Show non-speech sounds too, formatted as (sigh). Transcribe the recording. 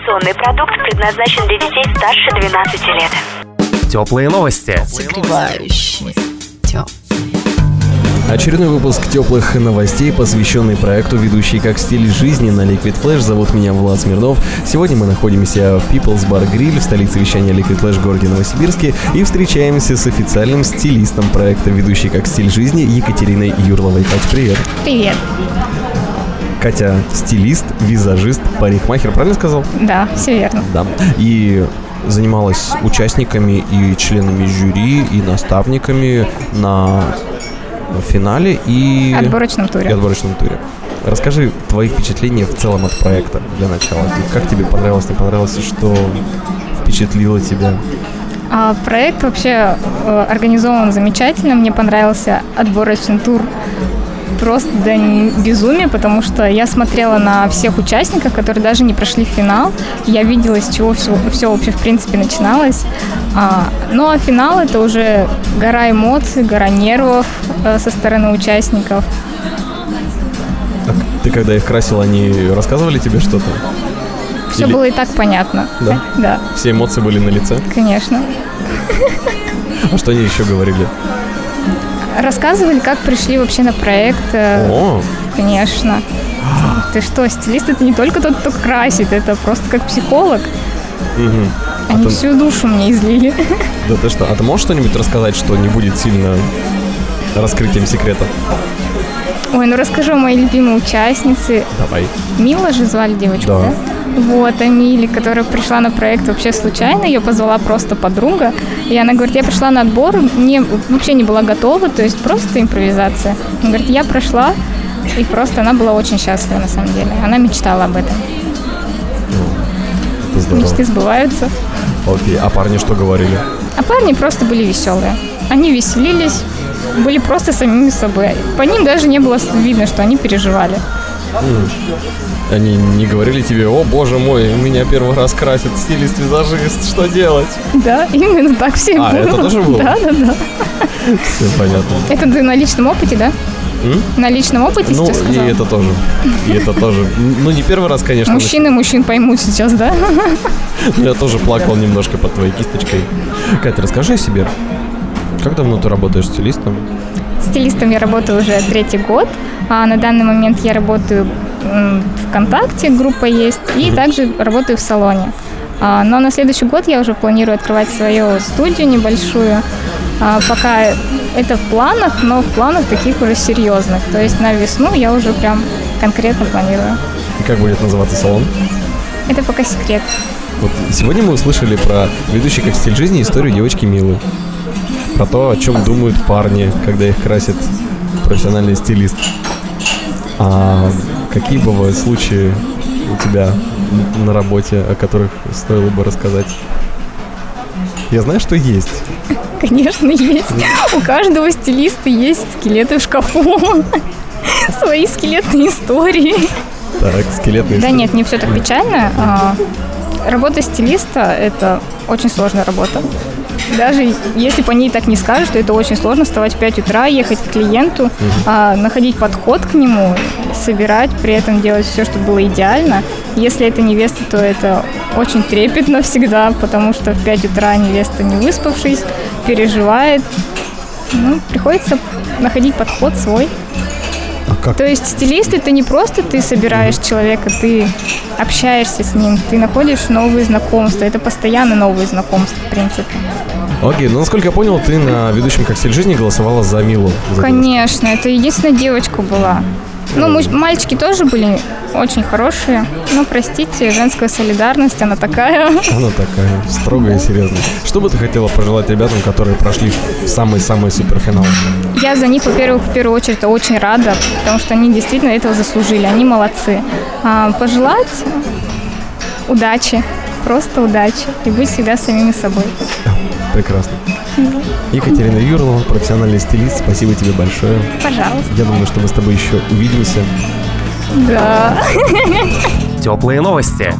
Информационный продукт предназначен для детей старше 12 лет. Теплые новости. Согревающие. Теплые. Очередной выпуск теплых новостей, посвященный проекту «Ведущий как стиль жизни» на Liquid Flash. Зовут меня Влад Смирнов. Сегодня мы находимся в People's Bar Grill в столице вещания Liquid Flash в городе Новосибирске и встречаемся с официальным стилистом проекта «Ведущий как стиль жизни» Екатериной Юрловой. Катя, привет. Привет. Катя стилист, визажист, парикмахер, правильно сказал? Да, все верно. Да. И занималась участниками и членами жюри, и наставниками на финале и... Отборочном туре. И отборочном туре. Расскажи твои впечатления в целом от проекта для начала. Как тебе понравилось, не понравилось, что впечатлило тебя? А, проект вообще э, организован замечательно. Мне понравился отборочный тур просто до безумия, потому что я смотрела на всех участников, которые даже не прошли финал. Я видела, с чего все, все вообще в принципе начиналось. А, ну а финал это уже гора эмоций, гора нервов э, со стороны участников. А ты когда их красил, они рассказывали тебе что-то? Все Или... было и так понятно. Да? Да. Все эмоции были на лице? Конечно. А что они еще говорили? Рассказывали, как пришли вообще на проект. Э, О! Конечно. Ты что, стилист это не только тот, кто красит, это просто как психолог. Угу. Они а всю душу мне излили. (laughs) Да ты что? А ты можешь что-нибудь рассказать, что не будет сильно раскрытием секретов? Ой, ну расскажу о моей любимой участнице. Давай. Мила же звали девочку, да? да? Вот, Амили, которая пришла на проект вообще случайно, ее позвала просто подруга. И она говорит, я пришла на отбор, мне вообще не была готова, то есть просто импровизация. Она говорит, я прошла, и просто она была очень счастлива на самом деле. Она мечтала об этом. Это здорово. Мечты сбываются. Окей, а парни что говорили? А парни просто были веселые. Они веселились, были просто самими собой. По ним даже не было видно, что они переживали. Они не говорили тебе, о боже мой, меня первый раз красит стилист-визажист, что делать? Да, именно так все а, было. это тоже было? Да, да, да. Все понятно. Это ты на личном опыте, да? М? На личном опыте ну, сейчас и это тоже. И это тоже. Ну, не первый раз, конечно. Мужчины мужчин поймут сейчас, да? Я тоже плакал немножко под твоей кисточкой. Катя, расскажи о себе. Как давно ты работаешь стилистом? Стилистом я работаю уже третий год. А на данный момент я работаю ВКонтакте, группа есть, и также работаю в салоне. А, но на следующий год я уже планирую открывать свою студию небольшую. А, пока это в планах, но в планах таких уже серьезных. То есть на весну я уже прям конкретно планирую. И как будет называться салон? Это пока секрет. Вот сегодня мы услышали про ведущий как стиль жизни историю девочки Милы. Про то, о чем думают парни, когда их красит профессиональный стилист. А какие бывают случаи у тебя на работе, о которых стоило бы рассказать? Я знаю, что есть. Конечно, есть. У каждого стилиста есть скелеты в шкафу. Свои скелетные истории. Так, скелетные Да нет, не все так печально. А, работа стилиста – это очень сложная работа. Даже если по ней так не скажешь, то это очень сложно вставать в 5 утра, ехать к клиенту, угу. а, находить подход к нему, собирать, при этом делать все, чтобы было идеально. Если это невеста, то это очень трепетно (laughs) всегда, потому что в 5 утра невеста не выспавшись, переживает. Ну, приходится находить подход свой. Как? То есть стилист это не просто ты собираешь человека, ты общаешься с ним, ты находишь новые знакомства. Это постоянно новые знакомства, в принципе. Окей, ну насколько я понял, ты на ведущем «Как стиль жизни» голосовала за Милу. За Конечно, девушку. это единственная девочка была. Ну, мальчики тоже были очень хорошие. Но, простите, женская солидарность, она такая. (laughs) Она такая, строгая и серьезная. Что бы ты хотела пожелать ребятам, которые прошли в самый-самый суперфинал? Я за них, во-первых, в первую очередь очень рада, потому что они действительно этого заслужили. Они молодцы. А, пожелать удачи, просто удачи и быть всегда самими собой. Прекрасно. Екатерина Юрлова, профессиональный стилист, спасибо тебе большое. Пожалуйста. Я думаю, что мы с тобой еще увидимся. Да. Теплые новости.